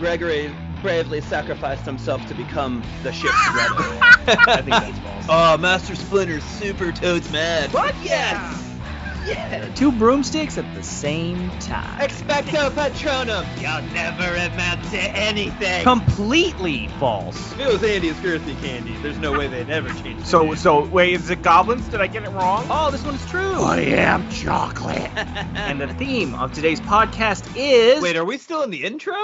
Gregory bravely sacrificed himself to become the ship's rudder. I think that's false. Oh, Master Splinter's super toads mad. What? Yes! Yes! Two broomsticks at the same time. Expecto Patronum! You'll never amount to anything. Completely false. If it was Andy's girthy candy, there's no way they'd ever change. the So, name. so wait, is it goblins? Did I get it wrong? Oh, this one's true. I am chocolate. And the theme of today's podcast is. wait, are we still in the intro?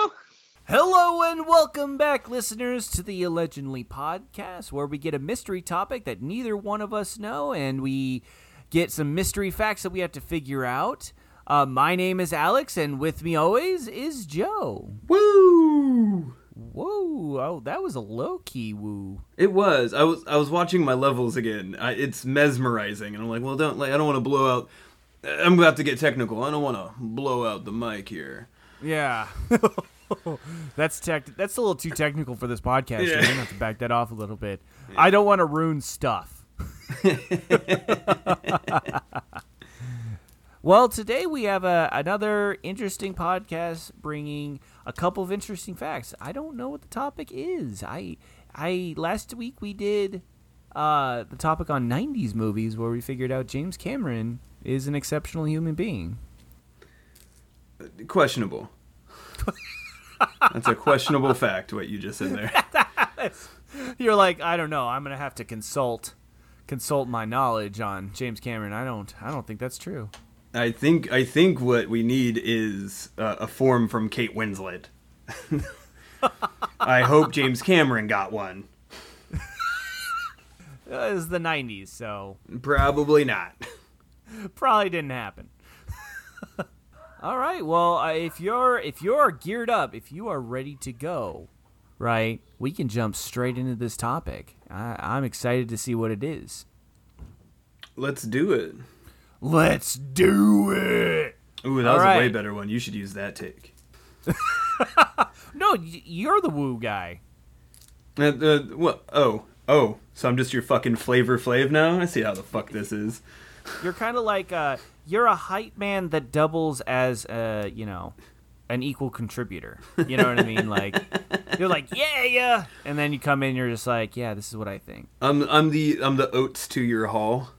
Hello and welcome back, listeners, to the Allegedly podcast, where we get a mystery topic that neither one of us know, and we get some mystery facts that we have to figure out. Uh, my name is Alex, and with me always is Joe. Woo! Whoa! Oh, that was a low key woo. It was. I was. I was watching my levels again. I, it's mesmerizing, and I'm like, well, don't like. I don't want to blow out. I'm about to get technical. I don't want to blow out the mic here. Yeah. that's tech. That's a little too technical for this podcast. Yeah. You're gonna have to back that off a little bit. I don't want to ruin stuff. well, today we have a, another interesting podcast bringing a couple of interesting facts. I don't know what the topic is. I I last week we did uh, the topic on '90s movies where we figured out James Cameron is an exceptional human being. Questionable. That's a questionable fact. What you just said there. You're like, I don't know. I'm gonna have to consult consult my knowledge on James Cameron. I don't I don't think that's true. I think. I think what we need is uh, a form from Kate Winslet. I hope James Cameron got one. It was the '90s, so Probably not. probably didn't happen. All right. Well, uh, if you're if you're geared up, if you are ready to go, right, we can jump straight into this topic. I, I'm excited to see what it is. Let's do it. Let's do it. Ooh, that All was a way better one. You should use that take. No, you're the woo guy. Uh, uh, what? Oh, oh. So I'm just your fucking Flavor Flav now. I see how the fuck this is. You're kind of like uh, you're a hype man that doubles as a you know an equal contributor. You know what I mean? Like you're like yeah yeah, and then you come in, you're just like yeah, this is what I think. I'm I'm the I'm the Oates to your hall.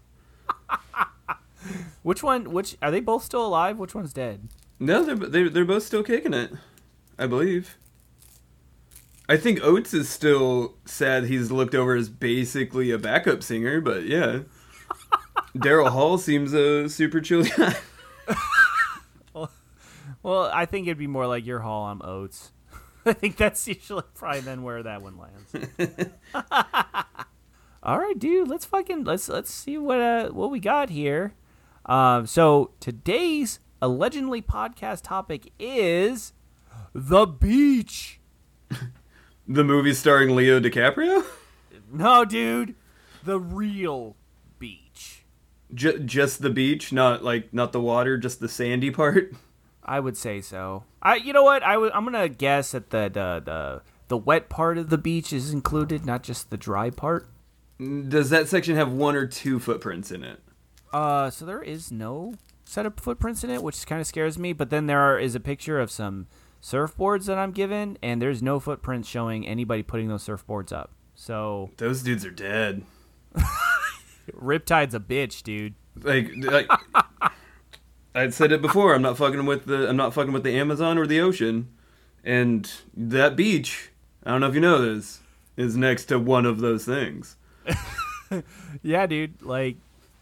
Which one? Which are they both still alive? Which one's dead? No, they're they're they're both still kicking it. I believe. I think Oates is still sad. He's looked over as basically a backup singer, but yeah. Daryl Hall seems a super chill guy. Well, I think it'd be more like your Hall. I'm Oates. I think that's usually probably then where that one lands. All right, dude. Let's fucking let's let's see what uh what we got here. Um, so today's allegedly podcast topic is the beach. the movie starring Leo DiCaprio. No, dude, the real. J- just the beach, not like not the water, just the sandy part. I would say so. I, you know what? I w- I'm gonna guess that the, the the the wet part of the beach is included, not just the dry part. Does that section have one or two footprints in it? Uh, so there is no set of footprints in it, which kind of scares me. But then there are, is a picture of some surfboards that I'm given, and there's no footprints showing anybody putting those surfboards up. So Those dudes are dead. Riptide's a bitch, dude. Like, like I said it before. I'm not fucking with the. I'm not fucking with the Amazon or the ocean, and that beach. I don't know if you know this is next to one of those things. Yeah, dude. Like,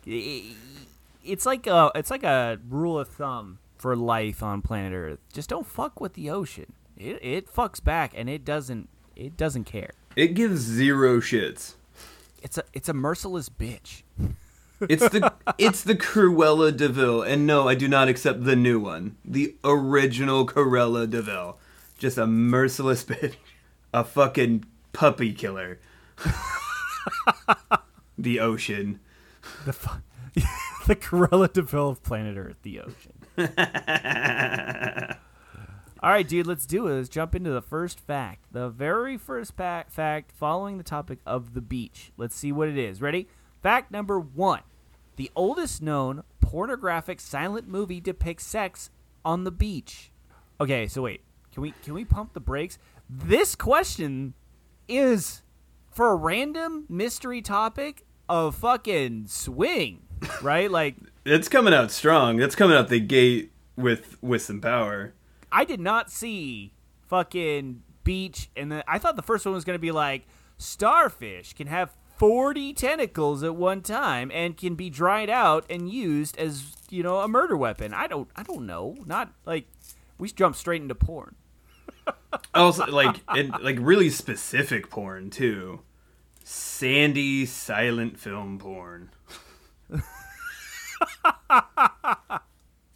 it's like a it's like a rule of thumb for life on planet Earth. Just don't fuck with the ocean. It it fucks back, and it doesn't it doesn't care. It gives zero shits. It's a it's a merciless bitch. It's the it's the Cruella de Vil, and no, I do not accept the new one. The original Cruella de Vil, just a merciless bitch, a fucking puppy killer. the ocean. The fu- the Cruella de Vil of planet Earth, the ocean. All right, dude, let's do it. Let's jump into the first fact. The very first pa- fact following the topic of the beach. Let's see what it is. Ready? Fact number one The oldest known pornographic silent movie depicts sex on the beach. Okay, so wait. Can we can we pump the brakes? This question is for a random mystery topic of fucking swing, right? like It's coming out strong. It's coming out the gate with with some power. I did not see fucking beach, and then I thought the first one was gonna be like starfish can have forty tentacles at one time and can be dried out and used as you know a murder weapon. I don't I don't know. Not like we jump straight into porn. Also, like and like really specific porn too. Sandy silent film porn.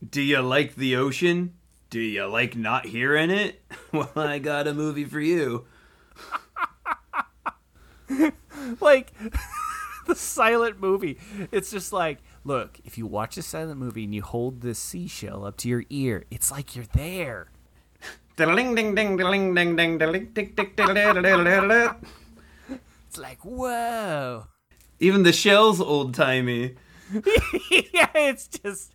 Do you like the ocean? Do you like not hearing it? Well, I got a movie for you. like the silent movie. It's just like, look, if you watch a silent movie and you hold this seashell up to your ear, it's like you're there. Ding ding ding ding ding ding ding ding ding It's like, whoa. Even the shell's old timey. yeah, it's just.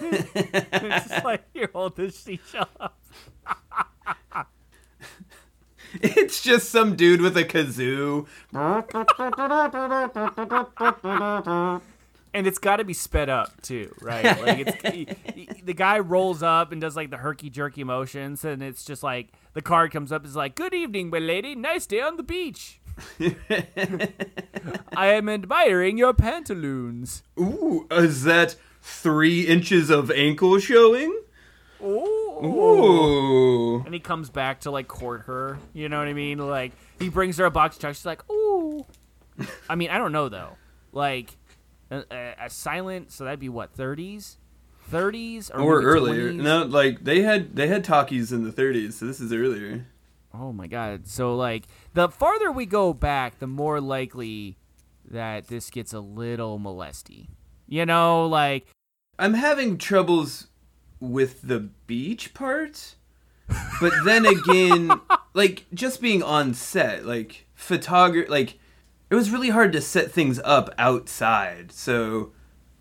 It's just like you hold this seashell up. It's just some dude with a kazoo. And it's got to be sped up too, right? Like it's he- he- the guy rolls up and does like the herky jerky motions, and it's just like the card comes up is like, "Good evening, my lady. Nice day on the beach. I am admiring your pantaloons." Ooh, is that three inches of ankle showing? Ooh. Ooh. And he comes back to like court her. You know what I mean? Like he brings her a box of chocolates. She's like, "Ooh." I mean, I don't know though. Like a, a, silent, so that'd be what 30s, 30s Or maybe earlier. 20s? No, like they had they had talkies in the 30s, so this is earlier. Oh my god. So like the farther we go back, the more likely that this gets a little molesty. You know, like I'm having troubles with the beach part, but then again, like just being on set, like photography, like it was really hard to set things up outside. So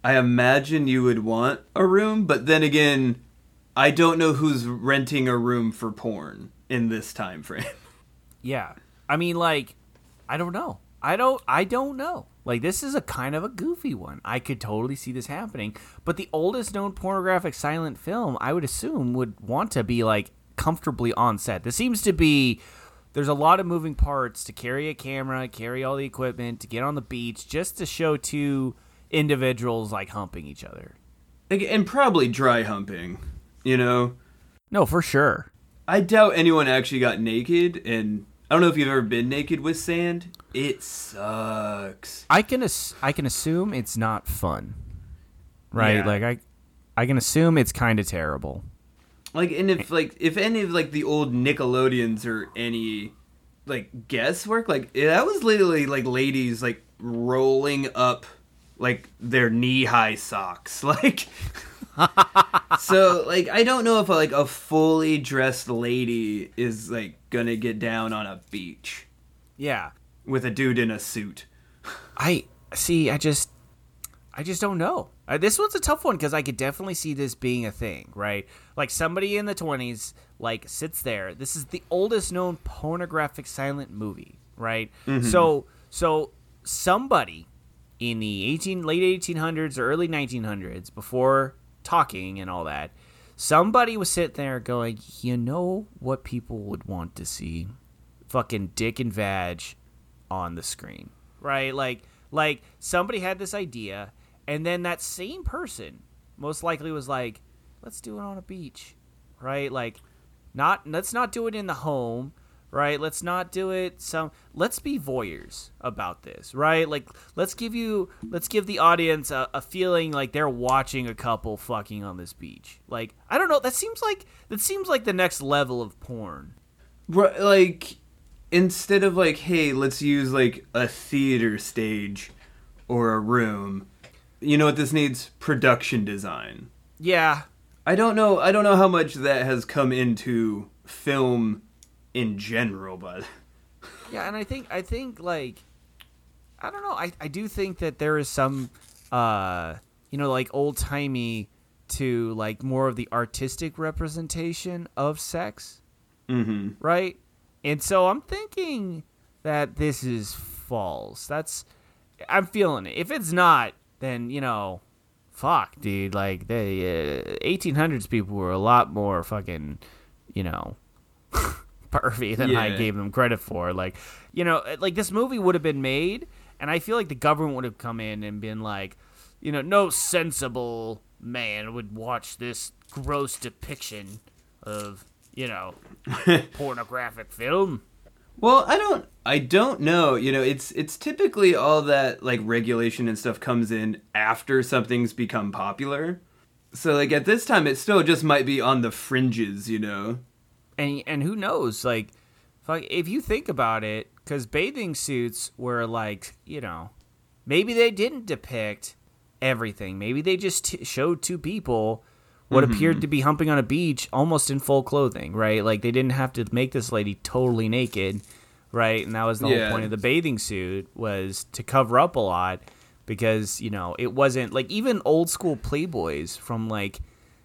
I imagine you would want a room, but then again, I don't know who's renting a room for porn in this time frame. yeah. I mean like I don't know. I don't I don't know. Like this is a kind of a goofy one. I could totally see this happening, but the oldest known pornographic silent film, I would assume would want to be like comfortably on set. This seems to be there's a lot of moving parts to carry a camera, carry all the equipment, to get on the beach just to show two individuals like humping each other. And probably dry humping, you know? No, for sure. I doubt anyone actually got naked, and I don't know if you've ever been naked with sand. It sucks. I can ass- I can assume it's not fun. Right? Yeah. Like I I can assume it's kind of terrible. Like, and if like if any of like the old Nickelodeons or any like guesswork, like eh, that was literally like ladies like rolling up like their knee high socks, like. So like I don't know if like a fully dressed lady is like gonna get down on a beach Yeah. with a dude in a suit. I see. I just, I just don't know. Uh, this one's a tough one because I could definitely see this being a thing, right? Like somebody in the twenties, like sits there. This is the oldest known pornographic silent movie, right? So, so somebody in the eighteen late eighteen hundreds or early nineteen hundreds, before talking and all that, somebody was sitting there going, you know what people would want to see? Fucking dick and vag on the screen. Right? Like like somebody had this idea and then that same person most likely was like let's do it on a beach. Right? Like not let's not do it in the home right? Let's not do it some let's be voyeurs about this right? Like let's give you let's give the audience a, a feeling like they're watching a couple fucking on this beach. Like i don't know that seems like that seems like the next level of porn. Right, like instead of like hey let's use like a theater stage or a room you know what this needs? Production design. Yeah. I don't know i don't know how much that has come into film in general but Yeah, and I think I think like I don't know. I, I do think that there is some uh you know like old timey to like more of the artistic representation of sex, Mm-hmm. right? And so I'm thinking that this is false. That's I'm feeling it. If it's not, then you know, fuck, dude. Like the uh, 1800s people were a lot more fucking, you know, pervy than I gave them credit for. Like, you know, eh, like this movie would have been made, and I feel like the government would have come in and been like, you know, no sensible man would watch this gross depiction of, you know, pornographic film. Well, I don't I don't know. You know, it's it's typically all that like regulation and stuff comes in after something's become popular. So like at this time it still just might be on the fringes, you know. And and who knows like if you think about it because bathing suits were like you know maybe they didn't depict everything. Maybe they just t- showed two people what mm-hmm. appeared to be humping on a beach almost in full clothing right? Like they didn't have to make this lady totally naked right? And that was the Yeah. whole point of the bathing suit was to cover up a lot because you know it wasn't like even old school playboys from like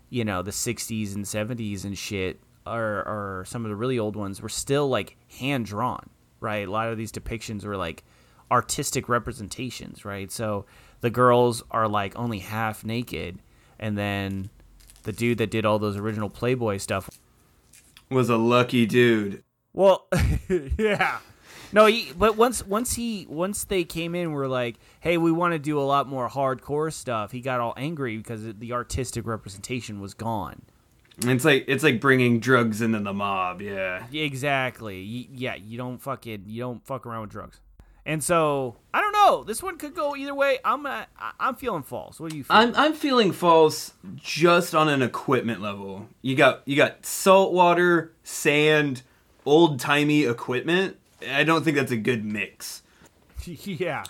you know the 60s and 70s and shit or or some of the really old ones were still like hand drawn right a lot of these depictions were like artistic representations right so the girls are like only half naked and then the dude that did all those original playboy stuff Was a lucky dude. well, yeah. No, he, but once once he once they came in, we're like, hey, we want to do a lot more hardcore stuff. He got all angry because the artistic representation was gone. It's like it's like bringing drugs into the mob, yeah. Exactly. Yeah, you don't fucking you don't fuck around with drugs. And so I don't know. This one could go either way. I'm uh, I'm feeling false. What do you feel? I'm I'm feeling false just on an equipment level. You got you got salt water, sand, old timey equipment. I don't think that's a good mix. yeah.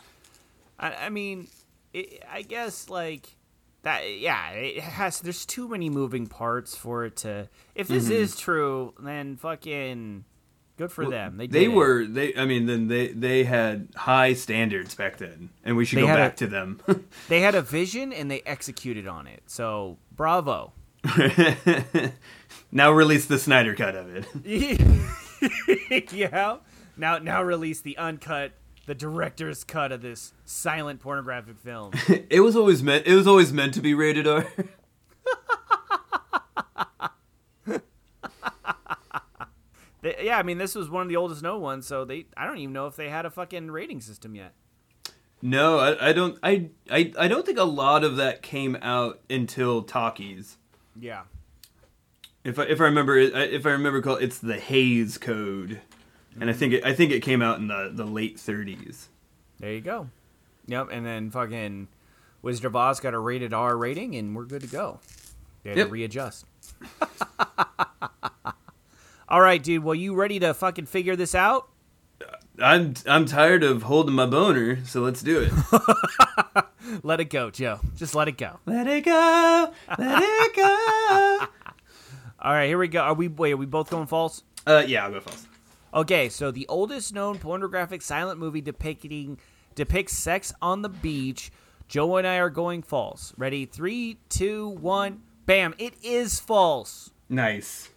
I, I mean, it, I guess like that. Yeah, it has. There's too many moving parts for it to. If this Mm-hmm. is true, then fucking good for them. They They it. were they. I mean, then they they had high standards back then, and we should They go back a- to them. They had a vision and they executed on it. So bravo. now release the Snyder cut of it. yeah. Now now release the uncut, the director's cut of this silent pornographic film. It was always meant. It was always meant to be rated R. They- yeah, I mean this was one of the oldest known ones, so they I don't even know if they had a fucking rating system yet. No, I, I don't. I, I I don't think a lot of that came out until talkies. Yeah. If I, if I remember if I remember call it's the Hayes Code, and I think it, I think it came out in the, the late 30s. There you go. Yep, and then fucking Wizard of Oz got a rated R rating, and we're good to go. They had Yep. to readjust. All right, dude. Well, you ready to fucking figure this out? I'm I'm tired of holding my boner, so let's do it. Let it go, Joe. Just let it go. let it go, let it go. All right, here we go. Are we wait? Are we both going false? Uh, yeah, I'll go false. Okay, so the oldest known pornographic silent movie depicting depicts sex on the beach. Joe and I are going false. Ready? Three, two, one. Bam! It is false. Nice.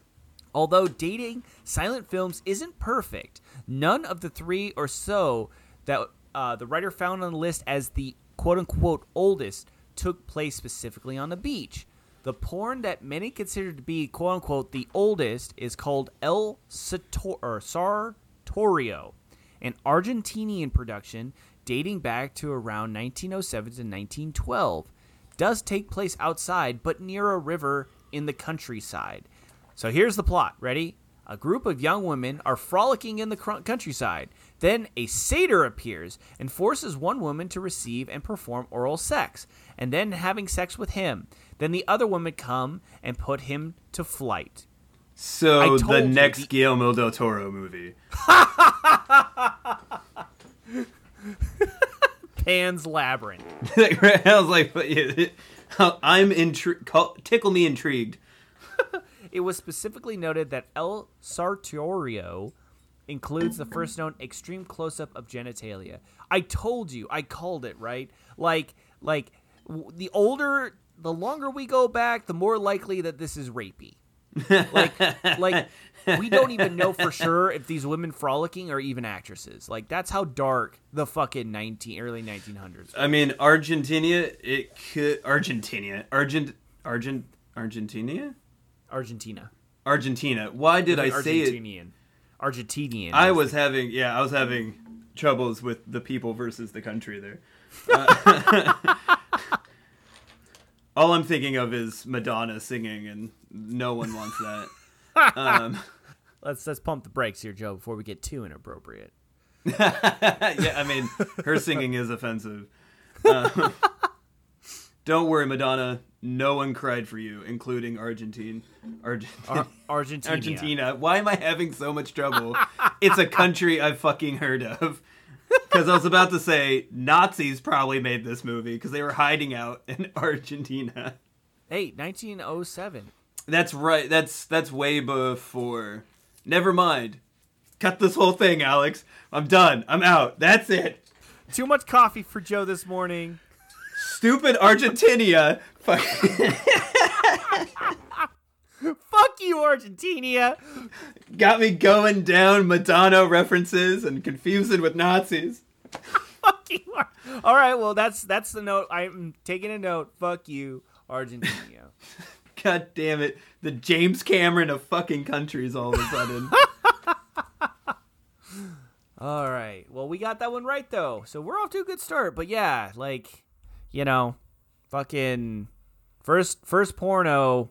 Although dating silent films isn't perfect, none of the three or so that uh, the writer found on the list as the quote unquote oldest took place specifically on the beach. The porn that many consider to be quote unquote the oldest is called El Satario, an Argentinian production dating back to around 1907 to 1912. Does take place outside, but near a river in the countryside. So here's the plot. Ready? A group of young women are frolicking in the cr- countryside. Then a satyr appears and forces one woman to receive and perform oral sex, and then having sex with him. Then the other women come and put him to flight. So the next the- Guillermo del Toro movie. Pan's Labyrinth. I was like, I'm intrigued. Tickle me intrigued. It was specifically noted that El Satario includes the first known extreme close-up of genitalia. I told you, I called it right. Like, like w- the older the longer we go back, the more likely that this is rapey. like, like we don't even know for sure if these women frolicking are even actresses. Like, that's how dark the fucking nineteen early nineteen hundreds. I mean, Argentina. It could Argentina. Argent. Argent. Argentina. Argentina. Argentina. Why did I say it? Argentinian. I was the- having yeah, I was having troubles with the people versus the country there. Uh, all I'm thinking of is Madonna singing, and no one wants that. Um, Let's let's pump the brakes here, Joe, before we get too inappropriate. yeah, I mean, her singing is offensive. Uh, don't worry, Madonna. No one cried for you, including Argentine. Argent- Ar- Argentina. Argentina. Why am I having so much trouble? it's a country I've fucking heard of. Because I was about to say Nazis probably made this movie because they were hiding out in Argentina. Hey, 1907. That's right. That's that's way before. Never mind. Cut this whole thing, Alex. I'm done. I'm out. That's it. Too much coffee for Joe this morning. Stupid Argentina. Fuck. Fuck you, Argentina. Got me going down Madonna references and confusing with Nazis. Fuck you. All right, well that's that's the note. I'm taking a note. Fuck you, Argentina. God damn it. The James Cameron of fucking countries all of a sudden. All right. Well, we got that one right though. So we're off to a good start. But yeah, like, you know, fucking first first porno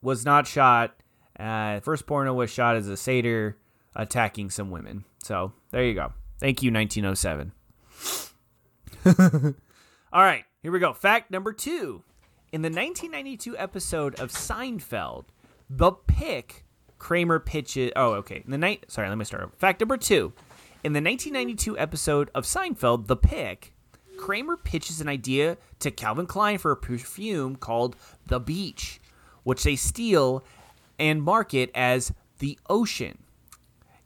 was not shot. Uh, first porno was shot as a satyr attacking some women. So there you go. Thank you, 1907. All right, here we go. Fact number two. In the 1992 episode of Seinfeld, the pick Kramer pitches. Oh, okay. In the night. Sorry, let me start over. Fact number two. In the 1992 episode of Seinfeld, The Pick, Kramer pitches an idea to Calvin Klein for a perfume called The Beach, which they steal and market as The Ocean.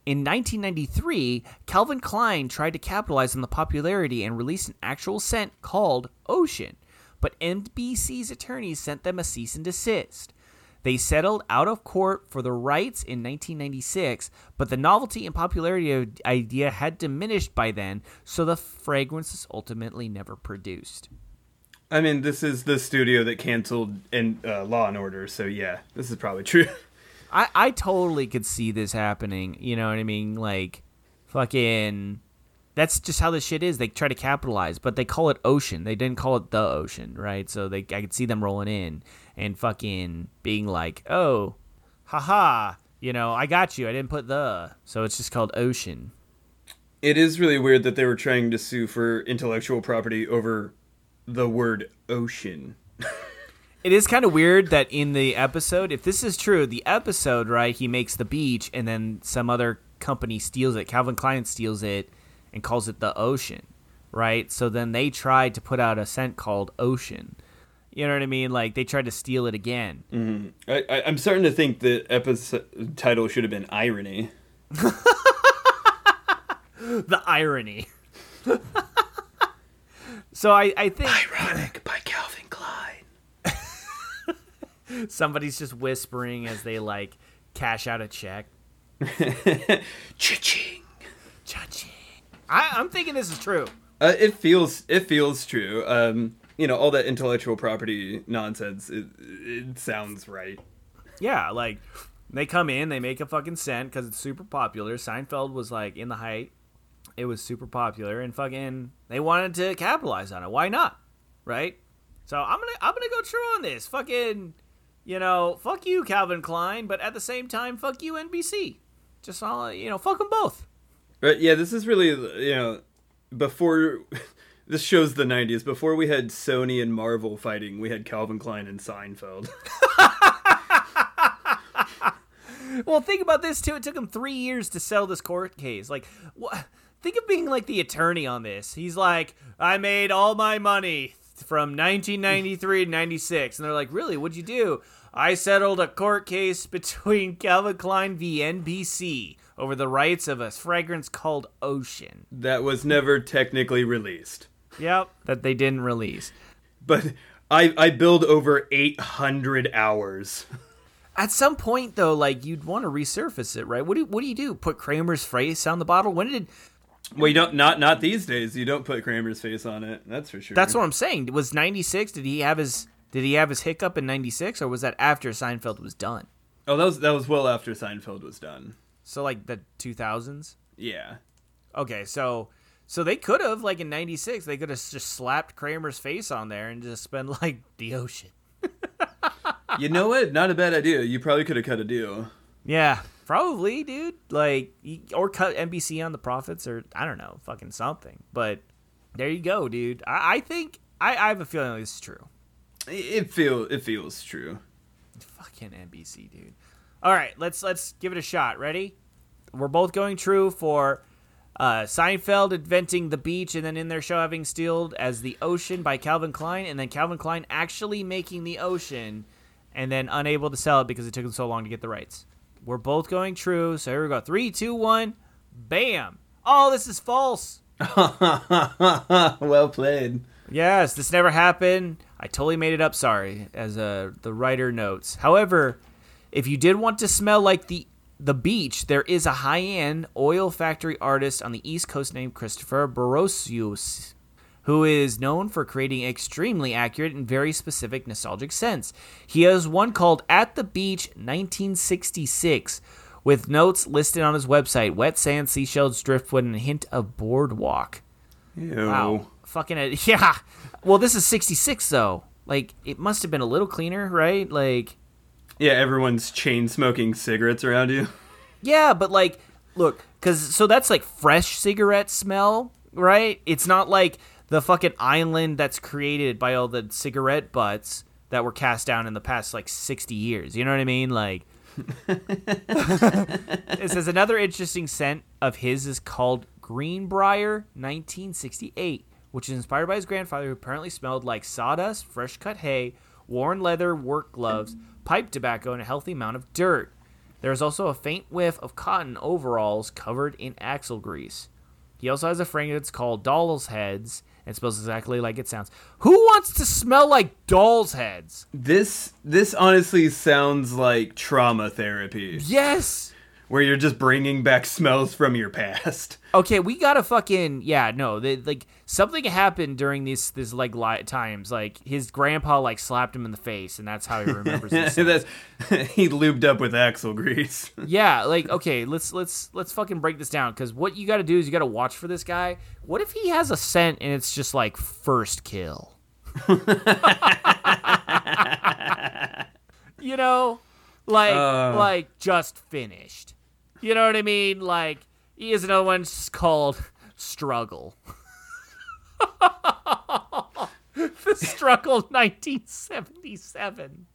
In 1993, Calvin Klein tried to capitalize on the popularity and release an actual scent called Ocean, but NBC's attorneys sent them a cease and desist. They settled out of court for the rights in 1996, but the novelty and popularity of the idea had diminished by then, so the fragrance was ultimately never produced. I mean, this is the studio that canceled in uh, Law and Order, so yeah, this is probably true. I, I totally could see this happening. You know what I mean? Like, fucking. That's just how this shit is. They try to capitalize, but they call it ocean. They didn't call it the ocean, right? So they, I could see them rolling in and fucking being like, "Oh, haha, you know, I got you. I didn't put the." So it's just called ocean. It is really weird that they were trying to sue for intellectual property over the word ocean. It is kind of weird that in the episode, if this is true, the episode, right, he makes the beach and then some other company steals it. Calvin Klein steals it and calls it the ocean, right? So then they tried to put out a scent called Ocean. You know what I mean? Like they tried to steal it again. I, I, I'm starting to think the episode title should have been Irony. The irony. so I, I think Ironic by Calvin Klein. somebody's just whispering as they like cash out a check. Cha-ching. Cha-ching. I, I'm thinking this is true. Uh, it feels it feels true. Um, you know, all that intellectual property nonsense. It, it sounds right. Yeah, like they come in, they make a fucking scent because it's super popular. Seinfeld was like in the height. It was super popular, and fucking they wanted to capitalize on it. Why not? Right? So I'm gonna I'm gonna go true on this. Fucking, you know, fuck you, Calvin Klein, but at the same time, fuck you, NBC. Just all you know, fuck them both. But yeah, this is really you know before this shows the 90s. Before we had Sony and Marvel fighting, we had Calvin Klein and Seinfeld. Well, think about this too. It took him three years to settle this court case. Like, what? Think of being like the attorney on this. He's like, I made all my money from 1993 to 96, and they're like, really? What'd you do? I settled a court case between Calvin Klein v. NBC over the rights of a fragrance called Ocean. that was never technically released. Yep, that they didn't release. But I I billed over 800 hours. At some point, though, like you'd want to resurface it, right? What do what do you do? Put Kramer's face on the bottle? When did? Well, you don't not not these days. You don't put Kramer's face on it. That's for sure. That's what I'm saying. Was '96? Did he have his? Did he have his hiccup in '96, or was that after Seinfeld was done? Oh, that was that was well after Seinfeld was done. So like the 2000s. Yeah. Okay, so so they could have like in '96, they could have just slapped Kramer's face on there and just been like the ocean. You know what? Not a bad idea. You probably could have cut a deal. Yeah, probably, dude. Like, or cut NBC on the profits, or I don't know, fucking something. But there you go, dude. I, I think I, I have a feeling this is true. It it feel it feels true. Fucking NBC, dude. All right, let's let's give it a shot. Ready? We're both going true for uh, Seinfeld inventing the beach and then in their show having stealed as the ocean by Calvin Klein, and then Calvin Klein actually making the ocean and then unable to sell it because it took them so long to get the rights. We're both going true. So here we go. Three, two, one. Bam. Oh, this is false. well played. Yes, this never happened. I totally made it up. Sorry, as uh, the writer notes. However, if you did want to smell like the the beach, there is a high-end olfactory artist on the East Coast named Christopher Brosius, who is known for creating extremely accurate and very specific nostalgic scents. He has one called "At the Beach 1966." With notes listed on his website: wet sand, seashells, driftwood, and a hint of boardwalk. Ew. Wow. Fucking yeah. Well, this is 66 though. Like it must have been a little cleaner, right? Like Yeah, everyone's chain smoking cigarettes around you. yeah, but like look, cuz so that's like fresh cigarette smell, right? It's not like the fucking island that's created by all the cigarette butts that were cast down in the past like 60 years. You know what I mean? Like it says another interesting scent of his is called Greenbrier 1968, which is inspired by his grandfather, who apparently smelled like sawdust, fresh cut hay, worn leather work gloves, pipe tobacco, and a healthy amount of dirt. There is also a faint whiff of cotton overalls covered in axle grease. He also has a fragrance called Doll's Heads. and smells exactly like it sounds. Who wants to smell like doll's heads? This this honestly sounds like trauma therapy, Yes. Where you're just bringing back smells from your past. Okay, we gotta fucking yeah. No, they, like something happened during these this like li- times. Like his grandpa like slapped him in the face, and that's how he remembers this. That's he lubed up with axle grease. yeah, like okay, let's let's let's fucking break this down because what you got to do is you got to watch for this guy. What if he has a scent and it's just like first kill? you know, like Uh. like just finished. You know what I mean? Like he has another one called Struggle. the Struggle 1977.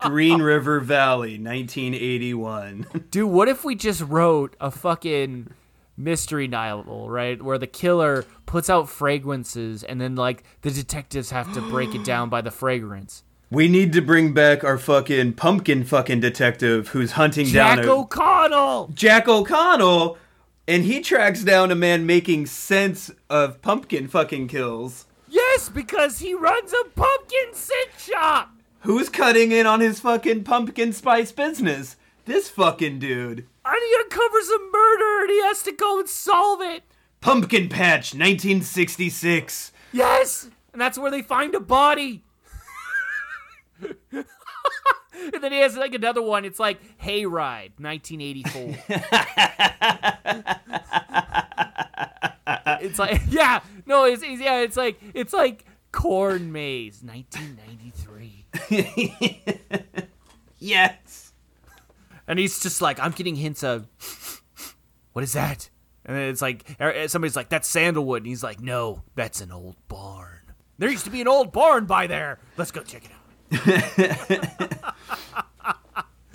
Green River Valley, 1981. Dude, what if we just wrote a fucking mystery novel, right? Where the killer puts out fragrances and then like the detectives have to break it down by the fragrance. We need to bring back our fucking pumpkin fucking detective who's hunting down Jack O'Connell. Jack O'Connell, and he tracks down a man making sense of pumpkin fucking kills. Yes, because he runs a pumpkin scent shop. Who's cutting in on his fucking pumpkin spice business? This fucking dude. And he uncovers a murder and he has to go and solve it. Pumpkin Patch, 1966. Yes, and that's where they find a body. and then he has like another one. It's like Hayride, 1984. it's like yeah, no, it's, it's yeah, it's like it's like Corn Maze, 1993. Yes. And he's just like, I'm getting hints of, what is that? And then it's like, er- somebody's like, that's sandalwood. And he's like, no, that's an old barn. There used to be an old barn by there. Let's go check it out.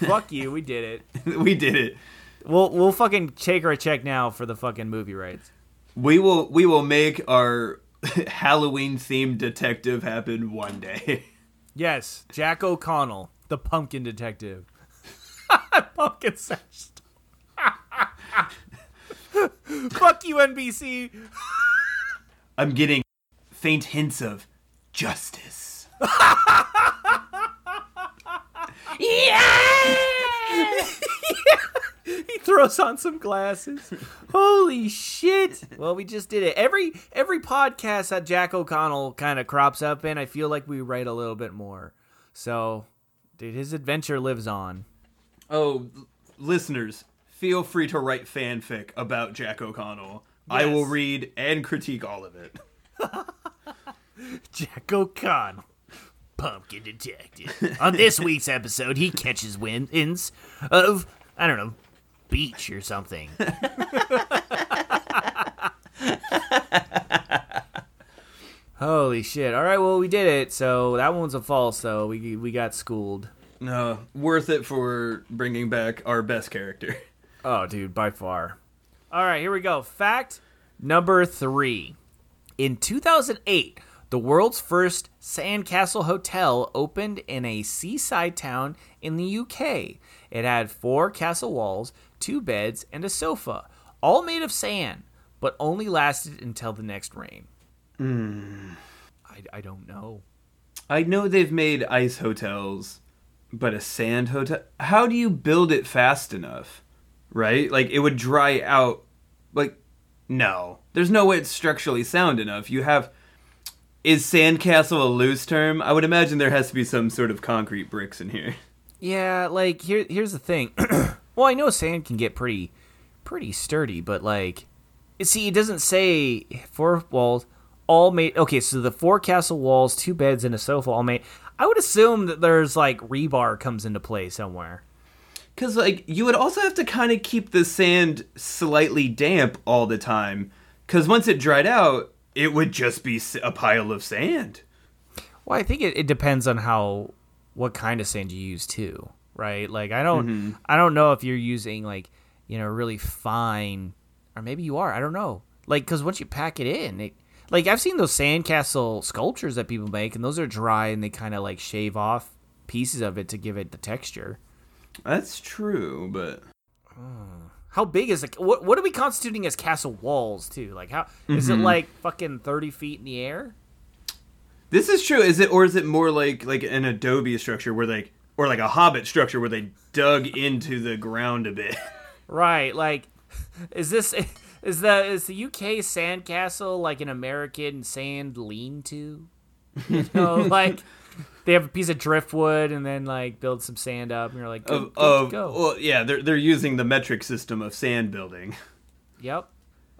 Fuck you, we did it. we did it. We'll we'll fucking take her a check now for the fucking movie rights. We will we will make our Halloween themed detective happen one day. Yes, Jack O'Connell, the pumpkin detective. pumpkin sesh. Fuck you, NBC. I'm getting faint hints of justice. he throws on some glasses. Holy shit! Well, we just did it. Every every podcast that Jack O'Connell kind of crops up in, I feel like we write a little bit more. So, dude, his adventure lives on. Oh, l- listeners, feel free to write fanfic about Jack O'Connell. I will read and critique all of it. Jack O'Connell, pumpkin detective. On this week's episode, he catches wins of I don't know, beach or something. Holy shit! All right, well we did it. So that one's a false. though. we we got schooled. No, worth it for bringing back our best character. Oh, dude, by far. All right, here we go. Fact number three. In 2008, the world's first sandcastle hotel opened in a seaside town in the UK. It had four castle walls, two beds, and a sofa, all made of sand, but only lasted until the next rain. Hmm. I, I don't know. I know they've made ice hotels, but a sand hotel. How do you build it fast enough? Right? Like it would dry out. Like, no. There's no way it's structurally sound enough. You have. Is sandcastle a loose term? I would imagine there has to be some sort of concrete bricks in here. Yeah, like here here's the thing. well, I know sand can get pretty pretty sturdy, but like see it doesn't say four walls all made Okay, so the four castle walls, two beds and a sofa all made. I would assume that there's like rebar comes into play somewhere. Because, like, you would also have to kind of keep the sand slightly damp all the time. Because once it dried out, it would just be a pile of sand. Well, I think it, it depends on how what kind of sand you use too, right? Like I don't mm-hmm. I don't know if you're using like, you know, really fine or maybe you are, I don't know. Like cuz once you pack it in, it like I've seen those sandcastle sculptures that people make and those are dry and they kind of like shave off pieces of it to give it the texture. That's true, but hmm. How big is it? What what are we constituting as castle walls too? Like how is it mm-hmm. like fucking 30 feet in the air? this is true. Is it, or is it more like like an adobe structure where they, or like a hobbit structure where they dug into the ground a bit? Right, like is this is the is the UK sandcastle like an American sand lean to? You know, like they have a piece of driftwood and then like build some sand up and you're like good, of, good of go. well, yeah, they're they're using the metric system of sand building. Yep.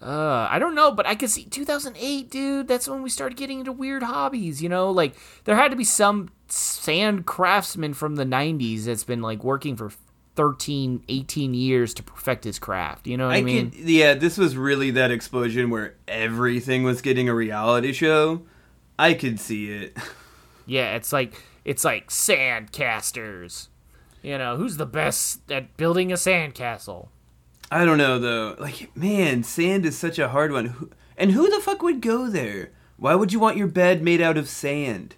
Uh, I don't know, but I could see 2008, dude. That's when we started getting into weird hobbies. You know, like there had to be some sand craftsman from the 90s that's been like working for 13, 18 years to perfect his craft. You know what I, I mean? could, yeah, this was really that explosion where everything was getting a reality show. I could see it. Yeah, it's like it's like sandcasters. You know, who's the best at building a sandcastle? I don't know though. Like, man, sand is such a hard one. And who the fuck would go there? Why would you want your bed made out of sand?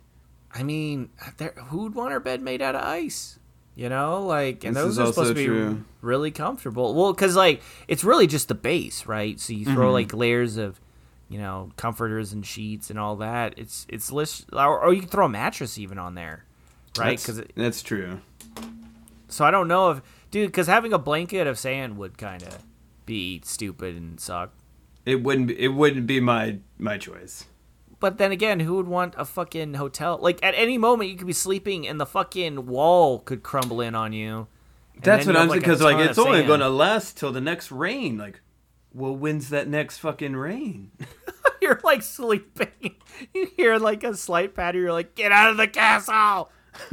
I mean, there, who'd want her bed made out of ice? You know, like, and This those are supposed to be true. really comfortable. Well, because like it's really just the base, right? So you throw Mm-hmm. like layers of, you know, comforters and sheets and all that. It's it's list, or, or you can throw a mattress even on there, right? Because that's true. so I don't know if, dude, because having a blanket of sand would kind of be stupid and suck. It wouldn't. Be, it wouldn't be my my choice. But then again, who would want a fucking hotel? Like at any moment, you could be sleeping and the fucking wall could crumble in on you. That's what I'm saying. Because like, ton it's only going to last till the next rain. Like, well, when's that next fucking rain? You're like sleeping. You hear like a slight patter. You're like, get out of the castle.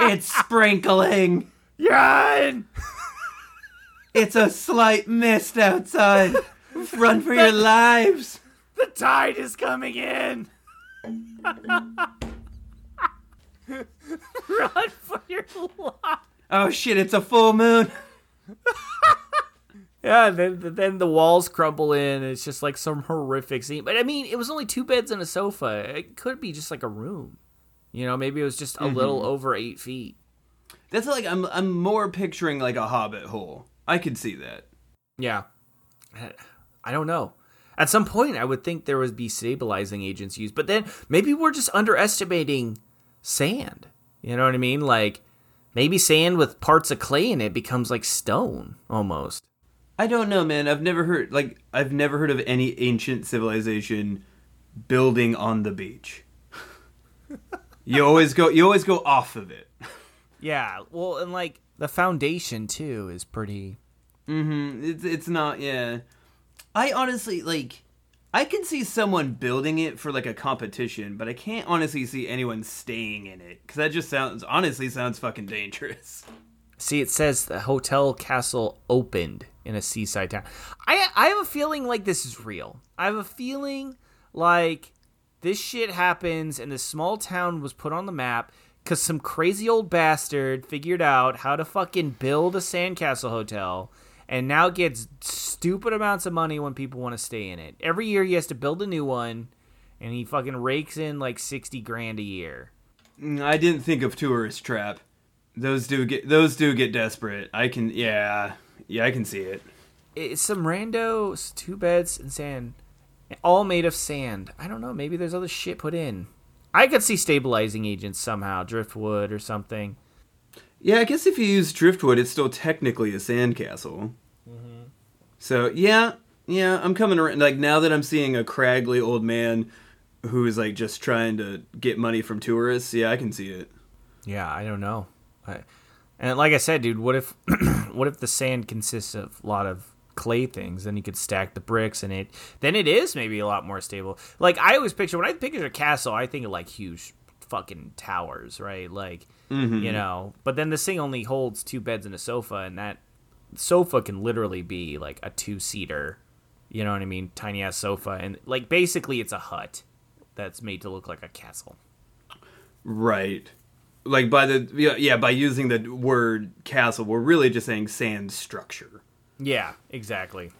it's sprinkling. Run! It's a slight mist outside. Run for your lives. The tide is coming in. Run for your life. Oh shit! It's a full moon. Yeah, then then the walls crumble in. And it's just like some horrific scene. But I mean, it was only two beds and a sofa. It could be just like a room. You know, maybe it was just a mm-hmm. little over eight feet. That's like I'm. I'm more picturing like a hobbit hole. I could see that. Yeah, I don't know. At some point, I would think there would be stabilizing agents used, but then maybe we're just underestimating sand. You know what I mean? Like maybe sand with parts of clay in it becomes like stone almost. I don't know, man. I've never heard like I've never heard of any ancient civilization building on the beach. you always go you always go off of it. Yeah, well, and like the foundation too is pretty. Mm-hmm. It's it's not yeah. I honestly like I can see someone building it for like a competition, but I can't honestly see anyone staying in it because that just sounds honestly sounds fucking dangerous. See, it says the hotel castle opened in a seaside town. I I have a feeling like this is real. I have a feeling like this shit happens and this small town was put on the map because some crazy old bastard figured out how to fucking build a sandcastle hotel and now gets stupid amounts of money when people want to stay in it. Every year he has to build a new one and he fucking rakes in like 60 grand a year. Mm, I didn't think of tourist trap. Those do get those do get desperate. I can yeah yeah I can see it. It's some rando two beds and sand, all made of sand. I don't know. Maybe there's other shit put in. I could see stabilizing agents somehow, driftwood or something. Yeah, I guess if you use driftwood, it's still technically a sandcastle. Mm-hmm. So yeah, yeah, I'm coming around. Like now that I'm seeing a craggly old man who is like just trying to get money from tourists, yeah, I can see it. Yeah, I don't know. I, and like I said, dude, what if what if the sand consists of a lot of clay things? Then you could stack the bricks and it then it is maybe a lot more stable. Like I always picture when I picture a castle, I think of like huge fucking towers, right? Like mm-hmm. you know. But then this thing only holds two beds and a sofa, and that sofa can literally be like a two seater. You know what I mean? Tiny ass sofa, and like basically it's a hut that's made to look like a castle. Right. Like by the yeah, yeah by using the word castle, we're really just saying sand structure. Yeah, exactly.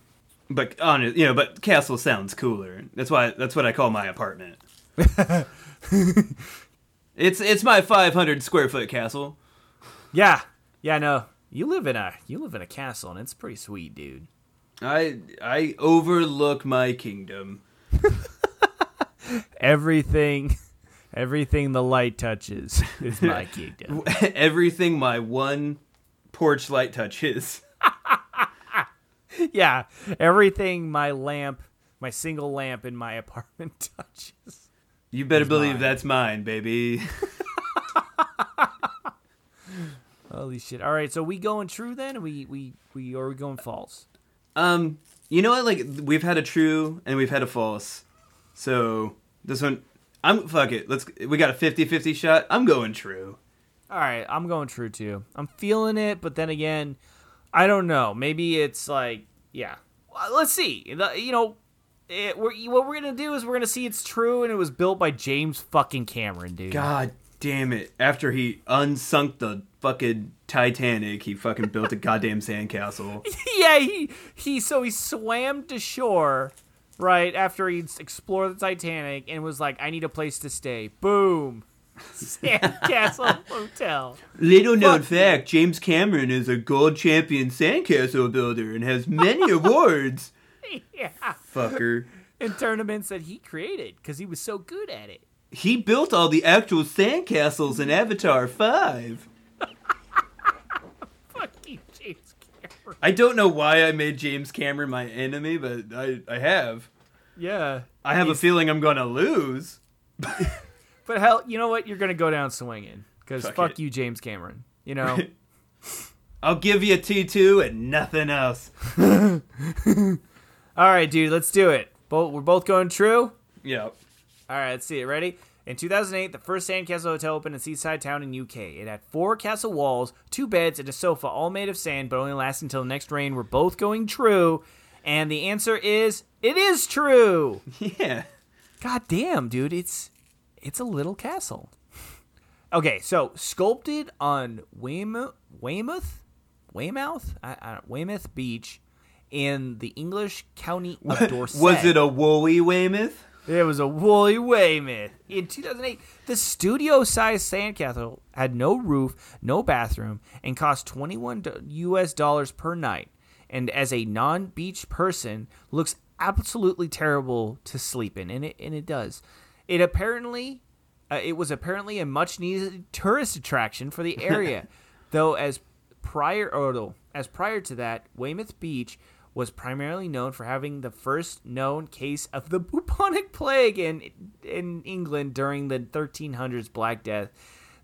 But honest, you know, but castle sounds cooler. That's why that's what I call my apartment. it's it's my 500 square foot castle. Yeah, yeah. No, you live in a you live in a castle, and it's pretty sweet, dude. I I overlook my kingdom. Everything, everything the light touches is my kingdom. Everything my one porch light touches. yeah, everything my lamp, my single lamp in my apartment touches. You better believe mine. that's mine, baby. Holy shit! All right, so we going true then? We we we or are we going false? Um, you know what? Like we've had a true and we've had a false. So this one, I'm fuck it. Let's. We got a 50-50 shot. I'm going true. All right, I'm going true too. I'm feeling it, but then again, I don't know. Maybe it's like, yeah. Uh, let's see. You know, it, we're, what we're gonna do is we're gonna see it's true, and it was built by James fucking Cameron, dude. God damn it! After he unsunk the fucking Titanic, he fucking built a goddamn sandcastle. yeah, he he. So he swam to shore, right after he'd explored the Titanic, and was like, "I need a place to stay." Boom, Sandcastle Hotel. Little known fact: James Cameron is a gold champion sandcastle builder and has many awards. yeah, Fucker. in tournaments that he created because he was so good at it. He built all the actual sandcastles in Avatar 5. Fuck you, James Cameron. I don't know why I made James Cameron my enemy, but I, I have. Yeah, I have a feeling I'm gonna lose. but hell, you know what? You're gonna go down swinging because Fuck fuck, you, James Cameron. You know. I'll give you a T2 and nothing else. All right, dude, let's do it. Both we're both going true. Yep. All right, let's see it. Ready? In 2008, the first Sandcastle Hotel opened in Seaside Town in UK. It had four castle walls, two beds, and a sofa, all made of sand, but only lasted until the next rain. We're both going true, and the answer is it is true. Yeah. God damn, dude, it's it's a little castle. Okay, so sculpted on Weymouth, Weymouth, Weymouth, I, I, Weymouth Beach in the English county of Dorset. Was it a woolly Weymouth? It was a woolly Weymouth. In 2008, the studio-sized sandcastle had no roof, no bathroom, and cost 21 do- U.S. dollars per night. And as a non-beach person, looks absolutely terrible to sleep in, and it and it does. It apparently, uh, it was apparently a much needed tourist attraction for the area, though as prior or as prior to that, Weymouth Beach was primarily known for having the first known case of the bubonic plague in in England during the 1300s Black Death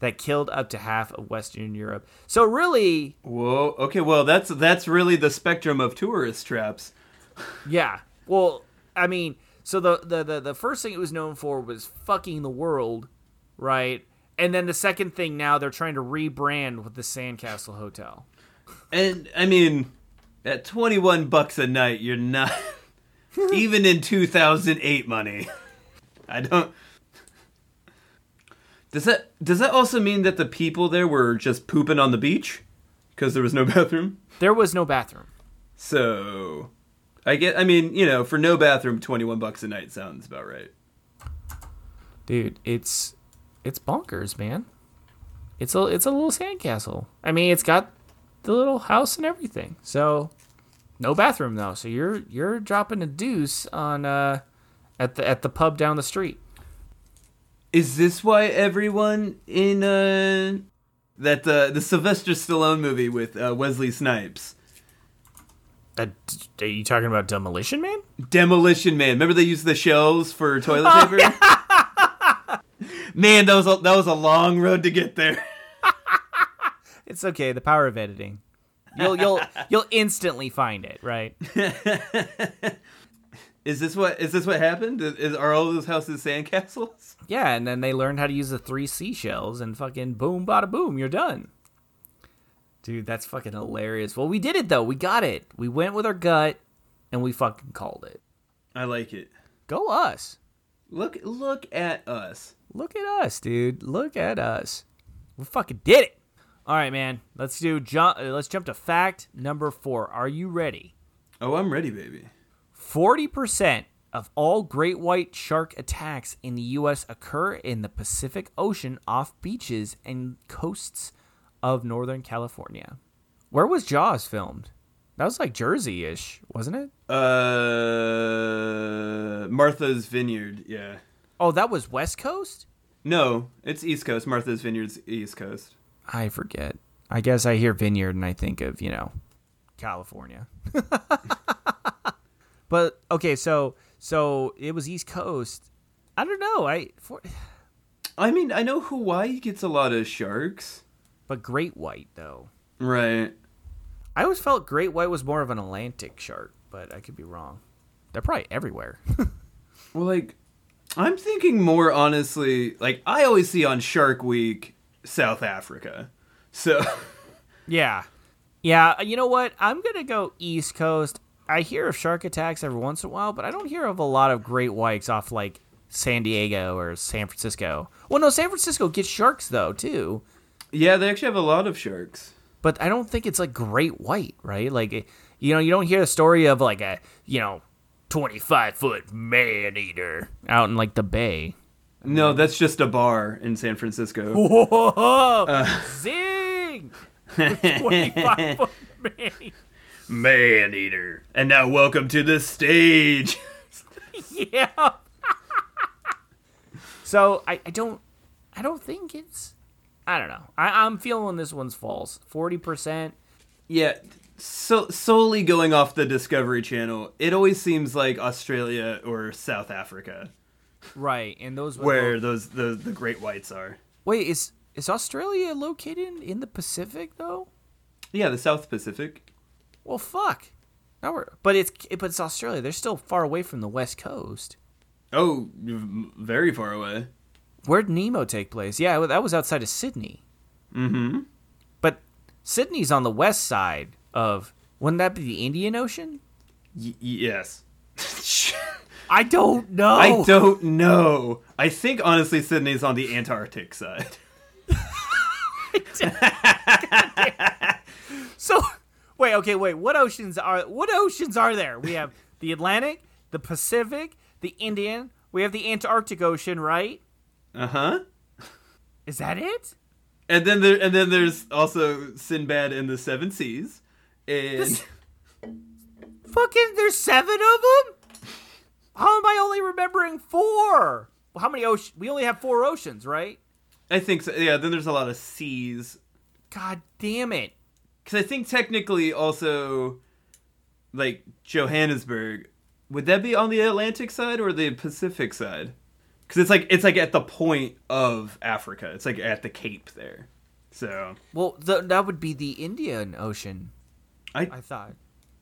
that killed up to half of Western Europe. So really, Whoa. Okay. Well, that's that's really the spectrum of tourist traps. yeah. Well, I mean, so the the the, the first thing it was known for was fucking the world, right? And then the second thing now they're trying to rebrand with the Sandcastle Hotel. And I mean, at twenty one bucks a night, you're not even in two thousand eight money. I don't. Does that does that also mean that the people there were just pooping on the beach because there was no bathroom? There was no bathroom. So, I get. I mean, you know, for no bathroom, twenty one bucks a night sounds about right. Dude, it's it's bonkers, man. It's a it's a little sandcastle. I mean, it's got the little house and everything. So no bathroom though. So you're you're dropping a deuce on uh at the at the pub down the street. Is this why everyone in uh that uh, the Sylvester Stallone movie with uh, Wesley Snipes, are you talking about Demolition Man? Demolition Man? Remember they used the shells for toilet paper? Man, that was a, that was a long road to get there. It's okay. The power of editing. You'll you'll you'll instantly find it, right? Is this what is this what happened? Is, are all those houses sandcastles? Yeah, and then they learned how to use the three seashells, and fucking boom, bada boom, you're done. Dude, that's fucking hilarious. Well, we did it though. We got it. We went with our gut, and we fucking called it. I like it. Go us. Look look at us. Look at us, dude. Look at us. We fucking did it. All right, man. Let's do jump. uh, Let's jump to fact number four. Are you ready? Oh, I'm ready, baby. Forty percent of all great white shark attacks in the U.S. occur in the Pacific Ocean off beaches and coasts of Northern California. Where was Jaws filmed? That was like Jersey-ish, wasn't it? Uh, Martha's Vineyard. Yeah. Oh, that was West Coast. No, it's East Coast. Martha's Vineyard's East Coast. I forget. I guess I hear vineyard and I think of, you know, California. but okay, so so it was East Coast. I don't know. I for, I mean, I know Hawaii gets a lot of sharks. but great white though. Right. I always felt great white was more of an Atlantic shark, but I could be wrong. They're probably everywhere. Well, like, I'm thinking more honestly. Like, I always see on Shark Week South Africa. So, yeah. Yeah, uh, you know what? I'm going to go East Coast. I hear of shark attacks every once in a while, but I don't hear of a lot of great whites off like San Diego or San Francisco. Well, no, San Francisco gets sharks though, too. yeah, they actually have a lot of sharks. but I don't think it's like great white, right? Like, you know, you don't hear the story of like a, you know, 25 foot man eater out in like the bay. No, that's just a bar in San Francisco. Whoa! Uh, Zing! 25 foot man eater. Man eater. And now, welcome to the stage. Yeah. so I, I don't, I don't think it's, I don't know. I, I'm feeling this one's false. 40%. Yeah, so solely going off the Discovery Channel, it always seems like Australia or South Africa Right. And those where those the the great whites are. wait, is, is Australia located in the Pacific though? Yeah, the South Pacific. Well, fuck. Now we're, but it's but it's Australia. They're still far away from the west coast. Oh, very far away. Where'd Nemo take place? Yeah, that was outside of Sydney. Mm-hmm. But Sydney's on the west side of. Wouldn't that be the Indian Ocean? Y- yes. I don't know. I don't know. I think honestly, Sydney's on the Antarctic side. So wait, okay, wait. What oceans are what oceans are there? We have the Atlantic, the Pacific, the Indian. We have the Antarctic Ocean, right? Uh huh. Is that it? And then there, and then there's also Sinbad and the Seven Seas, and Fucking, there's seven of them. How am I only remembering four? Well, how many oceans? We only have four oceans, right? I think so. Yeah, then there's a lot of seas. God damn it. Because I think technically also, like, Johannesburg, would that be on the Atlantic side or the Pacific side? Because it's like it's like at the point of Africa. It's like at the Cape there. So Well, th- that would be the Indian Ocean. I I thought.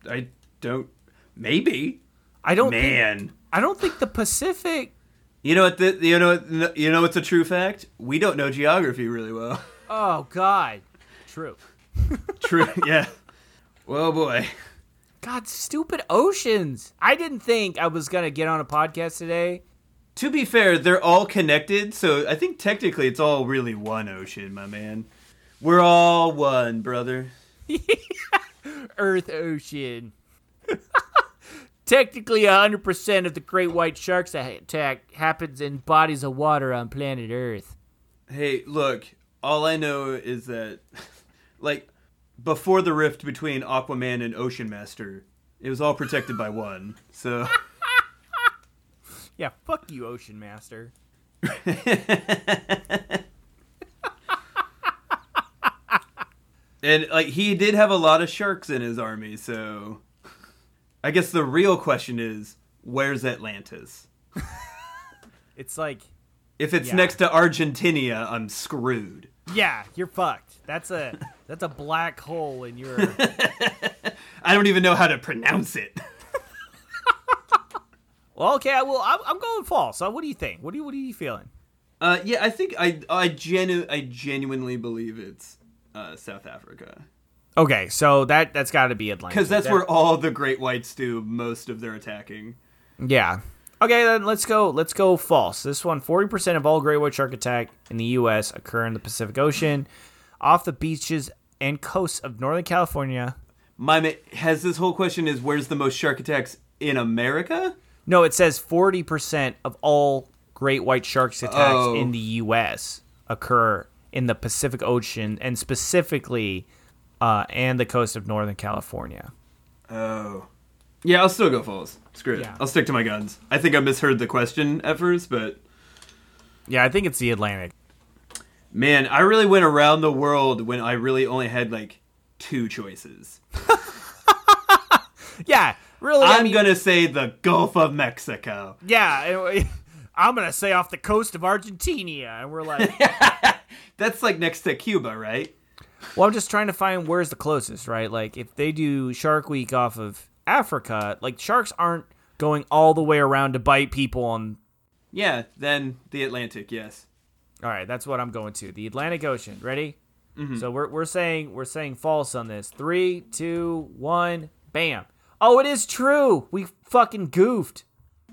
I don't maybe I don't. Think, man. I don't think the Pacific. You know what? The, you know you know what's a true fact? We don't know geography really well. Oh God. True. True. yeah. Well, boy. God, stupid oceans. I didn't think I was gonna get on a podcast today. To be fair, they're all connected, so I think technically it's all really one ocean, my man. We're all one, brother. Earth Ocean. Technically, 100% of the great white sharks attack happens in bodies of water on planet Earth. Hey, look, all I know is that, like, before the rift between Aquaman and Ocean Master, it was all protected by one. So, Yeah, fuck you, Ocean Master. and like he did have a lot of sharks in his army. So, I guess the real question is, where's Atlantis? It's like, If it's Yeah. next to Argentina, I'm screwed. yeah, you're fucked. That's a that's a black hole in your. I don't even know how to pronounce it. Well, okay, I will. I'm, I'm going false. So, what do you think? What do you What are you feeling? Uh, yeah, I think I I genu- I genuinely believe it's uh, South Africa Okay, so that that's got to be Atlantis. because that's That- where all the great whites do most of their attacking. Yeah. Okay, then let's go. Let's go false. This one: forty percent of all great white shark attack in the U.S. occur in the Pacific Ocean, off the beaches and coasts of Northern California. My ma- has this whole question is where's the most shark attacks in America? No, it says forty percent of all great white sharks attacks Oh. in the U.S. occur in the Pacific Ocean and specifically uh, and the coast of Northern California. Oh, yeah, I'll still go false. Screw it. Yeah. I'll stick to my guns. I think I misheard the question at first, but Yeah, I think it's the Atlantic. man, I really went around the world when I really only had like two choices. Yeah, really. I I'm mean- gonna say the Gulf of Mexico. Yeah, I'm gonna say off the coast of Argentina, and we're like, That's like next to Cuba, right? Well, I'm just trying to find where's the closest, right? Like, if they do Shark Week off of Africa, like sharks aren't going all the way around to bite people on. Yeah, then the Atlantic, yes. All right, that's what I'm going to. The Atlantic Ocean. Ready? Mm-hmm. So we're we're saying we're saying false on this. Three, two, one, bam. Oh, it is true. We fucking goofed.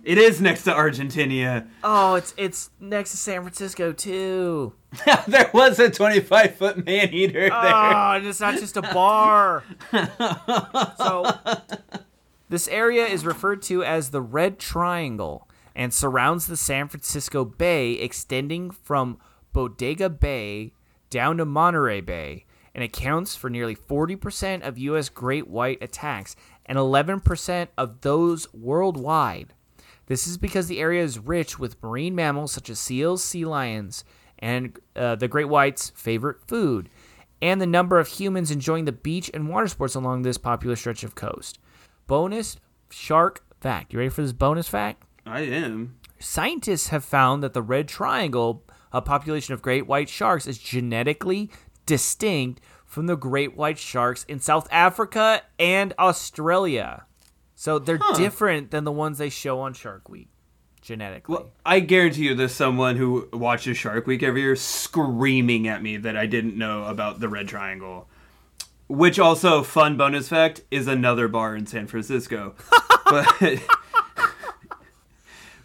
It is next to Argentina. Oh, it's it's next to San Francisco too. there was a 25 foot man eater ah, there. Oh, and it's not just a bar. so, this area is referred to as the Red Triangle and surrounds the San Francisco Bay, extending from Bodega Bay down to Monterey Bay, and accounts for nearly 40% of U.S. great white attacks and 11% of those worldwide. This is because the area is rich with marine mammals such as seals, sea lions, and uh, the great white's favorite food, and the number of humans enjoying the beach and water sports along this popular stretch of coast. Bonus shark fact. You ready for this bonus fact? I am. Scientists have found that the red triangle, a population of great white sharks, is genetically distinct from the great white sharks in South Africa and Australia. So they're different than the ones they show on Shark Week genetically. Well, I guarantee you there's someone who watches Shark Week every year screaming at me that I didn't know about the Red Triangle. Which also, fun bonus fact, is another bar in San Francisco. but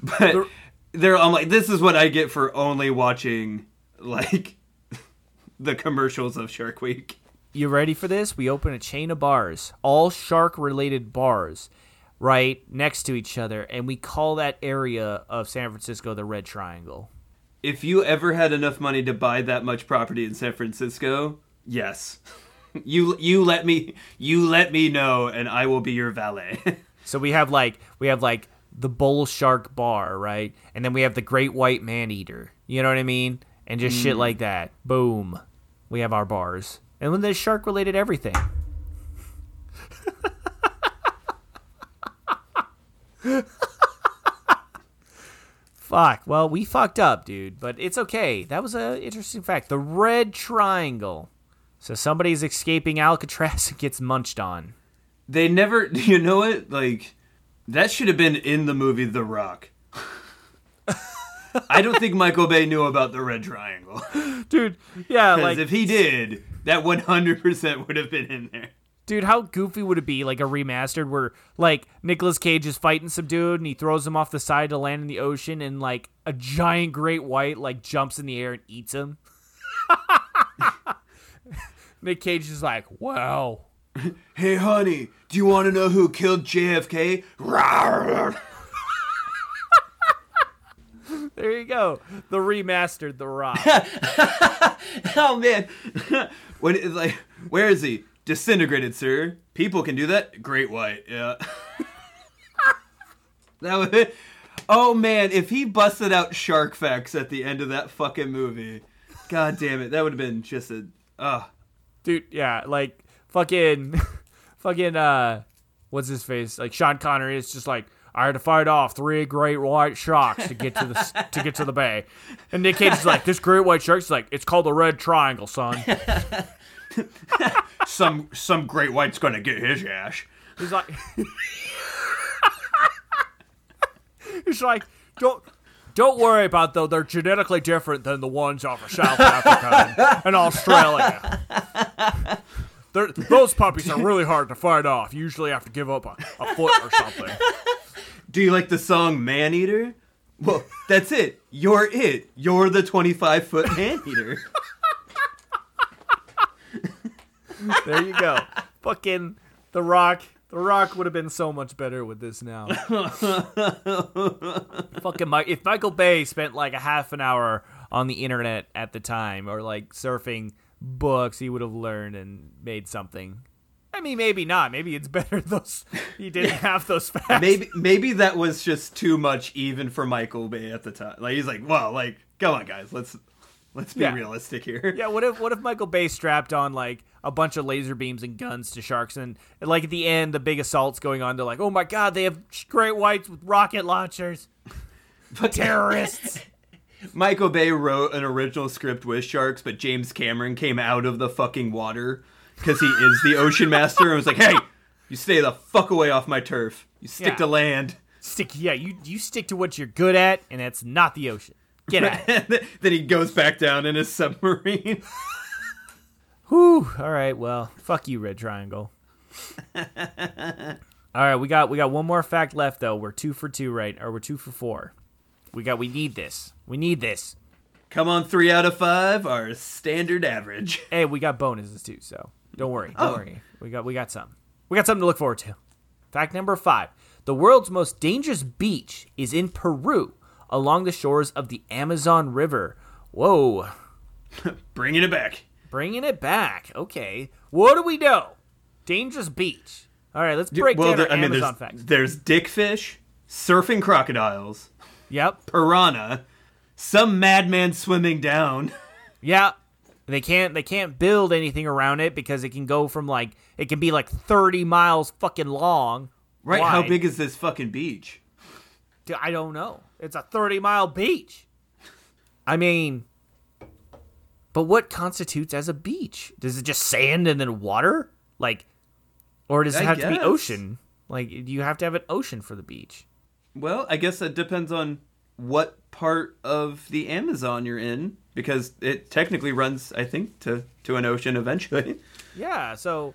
but they're I'm like, this is what I get for only watching like the commercials of Shark Week. You ready for this? We open a chain of bars, all shark related bars, right next to each other, and we call that area of San Francisco the Red Triangle. If you ever had enough money to buy that much property in San Francisco, yes. You you let me you let me know and I will be your valet. So we have like we have like the bull shark bar, right? And then we have the great white man eater. You know what I mean? And just shit mm. like that. Boom. We have our bars. And then there's shark related everything. Fuck. Well, we fucked up, dude, but it's okay. That was an interesting fact. The red triangle. So somebody's escaping Alcatraz and gets munched on. They never. You know what? Like that should have been in the movie The Rock. I don't think Michael Bay knew about the red triangle. Dude, yeah, like if he did, that 100% would have been in there. Dude, how goofy would it be like a remastered where like Nicolas Cage is fighting some dude and he throws him off the side to land in the ocean and like a giant great white like jumps in the air and eats him. Nick Cage is like, "Wow." Hey, honey, do you want to know who killed JFK? There you go. The remastered The Rock. oh man, when it's like, where is he? Disintegrated, sir. People can do that. Great white, yeah. that was it. Oh man, if he busted out shark facts at the end of that fucking movie, god damn it, that would have been just a. Uh, dude yeah like fucking fucking uh what's his face like sean connery is just like i had to fight off three great white sharks to get to the to get to the bay and nick cage is like this great white shark's like it's called the red triangle son some some great white's gonna get his ash. he's like he's like don't don't worry about though they're genetically different than the ones off of south africa and, and australia They're, those puppies are really hard to fight off. You usually have to give up a, a foot or something. Do you like the song Man Eater? Well, that's it. You're it. You're the 25 foot man eater. There you go. Fucking The Rock. The Rock would have been so much better with this now. Fucking Mike. If Michael Bay spent like a half an hour on the internet at the time, or like surfing books, he would have learned and made something. I mean, maybe not. Maybe it's better those he didn't have those facts. maybe maybe that was just too much even for Michael Bay at the time. Like he's like, well, like, come on, guys, let's let's be Yeah. realistic here. Yeah, what if what if Michael Bay strapped on like a bunch of laser beams and guns to sharks, and, like at the end, the big assault's going on. They're like, "Oh my god, they have great whites with rocket launchers, terrorists." Michael Bay wrote an original script with sharks, but James Cameron came out of the fucking water because he is the ocean master and was like, hey, you stay the fuck away off my turf. You stick Yeah. to land. Stick, yeah, you you stick to what you're good at, and that's not the ocean. Get out. then he goes back down in his submarine. Whew. All right. Well, fuck you, Red Triangle. All right, we got we got one more fact left though. We're two for two, right? Or we're two for four. We got. We need this. We need this. Come on, three out of five, our standard average. Hey, we got bonuses too, so don't worry. Don't Oh. worry. We got we got some. We got something to look forward to. Fact number five: the world's most dangerous beach is in Peru, along the shores of the Amazon River. Whoa, Bringing it back. Bringing it back. Okay, what do we know? Dangerous beach. All right, let's break down there- our Amazon there's, facts. there's dickfish, surfing crocodiles, Yep. piranha, some madman swimming down. Yeah. They can't they can't build anything around it because it can go from like it can be like 30 miles fucking long. Right? How big is this fucking beach? I don't know. It's a 30 mile beach. I mean, but what constitutes as a beach? Does it just sand and then water? Like, or does it I have to be ocean? Like, do you have to have an ocean for the beach? Well, I guess that depends on what part of the Amazon you're in, because it technically runs, I think, to to an ocean eventually. Yeah. So,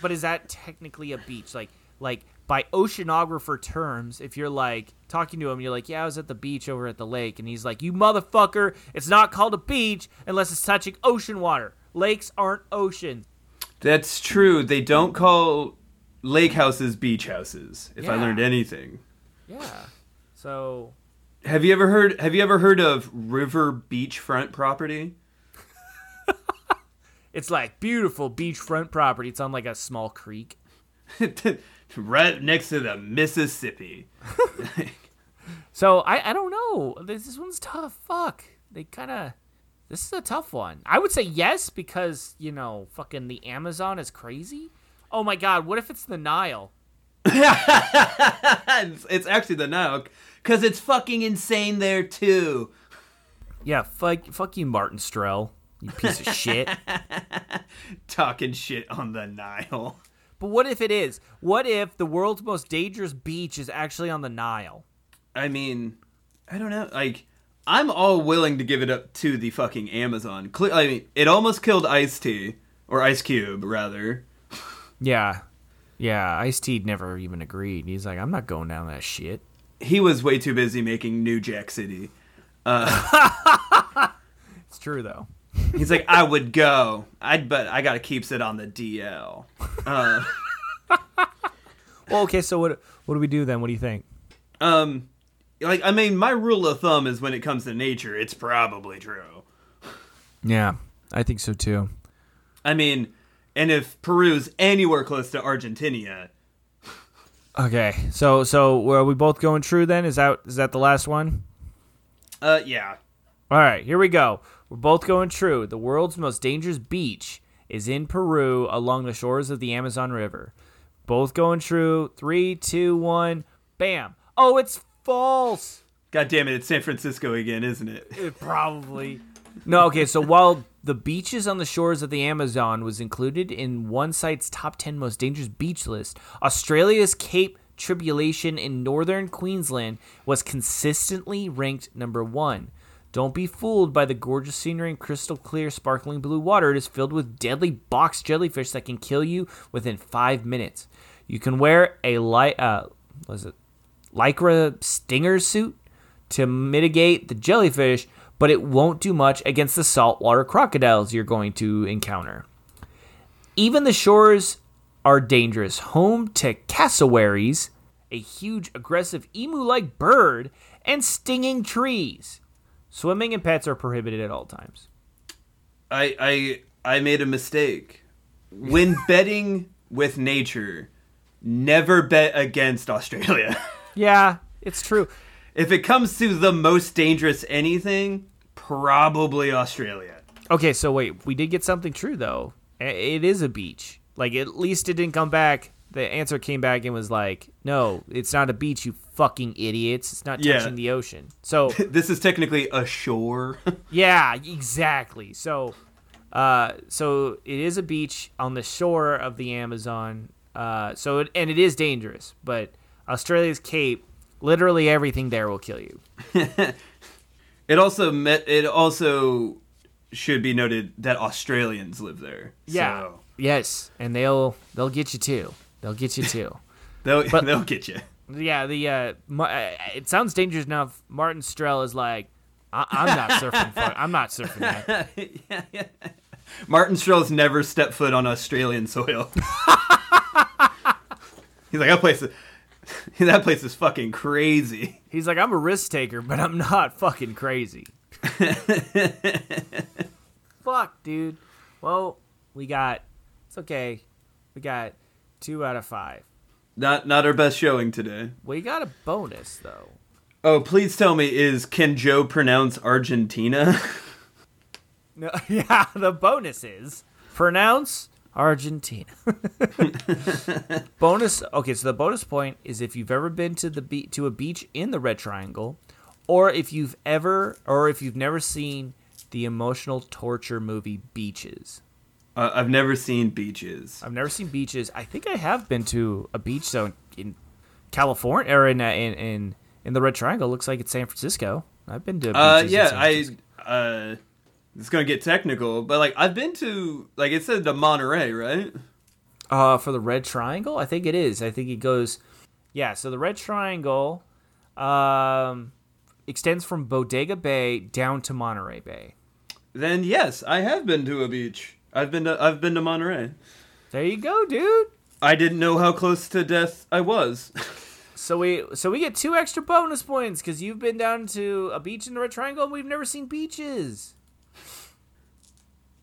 but is that technically a beach? Like, like by oceanographer terms, if you're like talking to him, you're like, "Yeah, I was at the beach over at the lake," and he's like, "You motherfucker! It's not called a beach unless it's touching ocean water. Lakes aren't oceans." That's true. They don't call lake houses beach houses. If I learned anything. Yeah. So Have you ever heard have you ever heard of river beachfront property? it's like beautiful beachfront property. It's on like a small creek. right next to the Mississippi. So I I don't know. This, this one's tough. Fuck. They kind of. This is a tough one. I would say yes because you know fucking the Amazon is crazy. Oh my god, what if it's the Nile? it's, it's actually the Nile, cause it's fucking insane there too. Yeah, fuck, fuck you, Martin Strel, you piece of shit. Talking shit on the Nile. But what if it is? What if the world's most dangerous beach is actually on the Nile? I mean, I don't know. Like, I'm all willing to give it up to the fucking Amazon. Cle- I mean, it almost killed Ice T or Ice Cube, rather. Yeah, yeah. Ice T never even agreed. He's like, I'm not going down that shit. He was way too busy making New Jack City. Uh, it's true though. He's like, I would go, I'd, but I gotta keep it on the DL. Uh, Well, okay. So what? What do we do then? What do you think? um, like, I mean, my rule of thumb is when it comes to nature, it's probably true. Yeah, I think so too. I mean, and if Peru's anywhere close to Argentina, Okay, so so are we both going true then? Is that is that the last one? uh, yeah. All right, here we go. We're both going true. The world's most dangerous beach is in Peru along the shores of the Amazon River. Both going true. Three, two, one, bam. Oh, it's false. God damn it, it's San Francisco again, isn't it? It probably. No, okay, so while the beaches on the shores of the Amazon was included in one site's top 10 most dangerous beach list, Australia's Cape Tribulation in northern Queensland was consistently ranked number one. Don't be fooled by the gorgeous scenery and crystal clear, sparkling blue water. It is filled with deadly box jellyfish that can kill you within five minutes. You can wear a light, uh, what is it, lycra stinger suit to mitigate the jellyfish, but it won't do much against the saltwater crocodiles you're going to encounter. Even the shores are dangerous, home to cassowaries, a huge aggressive emu like bird, and stinging trees. Swimming and pets are prohibited at all times. I I I made a mistake. When betting with nature, never bet against Australia. Yeah, it's true. if it comes to the most dangerous anything, probably Australia. Okay, so wait, we did get something true though. It is a beach. Like at least it didn't come back. The answer came back and was like, "No, it's not a beach, you fucking idiots. It's not Yeah. touching the ocean." So This is technically a shore. yeah, exactly. So, uh, so it is a beach on the shore of the Amazon. Uh, so it, and it is dangerous, but Australia's Cape, literally everything there will kill you. it also met it also should be noted that Australians live there. Yeah. So Yes, and they'll they'll get you too. They'll get you too. they'll But- they'll get you. Yeah, the uh, uh, it sounds dangerous enough. Martin Strel is like, I- I'm not surfing. For- I'm not surfing that. yeah, yeah. Martin Strel's never stepped foot on Australian soil. He's like, that place is, that place is fucking crazy. He's like, I'm a risk taker, but I'm not fucking crazy. Fuck, dude. Well, we got. It's okay. We got two out of five. Not not our best showing today. We got a bonus though. Oh, please tell me, is can Joe pronounce Argentina? No, yeah, the bonus is pronounce Argentina. bonus. Okay, so the bonus point is if you've ever been to the be- to a beach in the Red Triangle, or if you've ever, or if you've never seen the emotional torture movie Beaches. Uh, I've never seen beaches. I've never seen beaches. I think I have been to a beach zone in California or in uh, in, in in the Red Triangle. Looks like it's San Francisco. I've been to. Uh, yeah, I. Uh, it's gonna get technical, but like I've been to like it said the Monterey, right? Uh, for the Red Triangle, I think it is. I think it goes. Yeah, so the Red Triangle, um, extends from Bodega Bay down to Monterey Bay. Then yes, I have been to a beach. I've been to I've been to Monterey. There you go, dude. I didn't know how close to death I was. So we so we get two extra bonus points because you've been down to a beach in the Red Triangle and we've never seen beaches.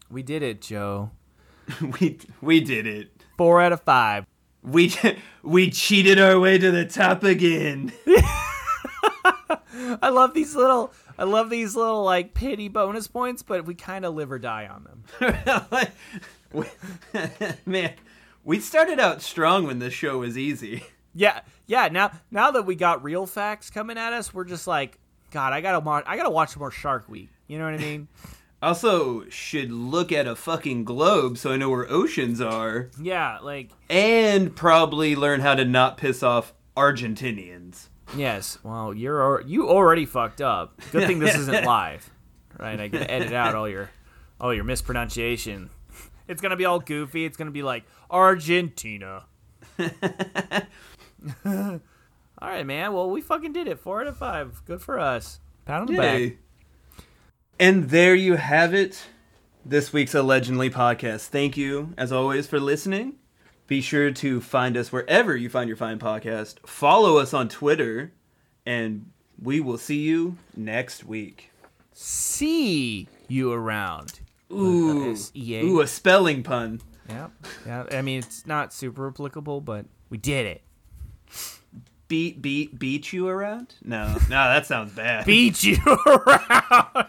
We did it, Joe. we we did it. Four out of five. We we cheated our way to the top again. I love these little. I love these little like pity bonus points, but we kind of live or die on them. Man, we started out strong when this show was easy. Yeah, yeah. Now, now that we got real facts coming at us, we're just like, God, I gotta, I gotta watch more Shark Week. You know what I mean? Also, should look at a fucking globe so I know where oceans are, yeah, like and probably learn how to not piss off Argentinians. Yes. Well, you're al- you already fucked up. Good thing this isn't live, right? I gotta edit out all your, all your mispronunciation. It's gonna be all goofy. It's gonna be like Argentina. all right, man. Well, we fucking did it. Four out of five. Good for us. Pat on the back. And there you have it. This week's Allegedly podcast. Thank you, as always, for listening. Be sure to find us wherever you find your fine podcast. Follow us on Twitter, and we will see you next week. See you around. Ooh, S-E-A. ooh, a spelling pun. Yeah, yeah. I mean, it's not super applicable, but we did it. Beat, beat, beat you around? No, no, that sounds bad. Beat you around.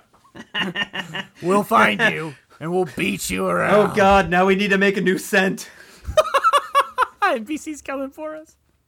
we'll find you and we'll beat you oh, around. Oh God! Now we need to make a new scent. NBC's coming for us.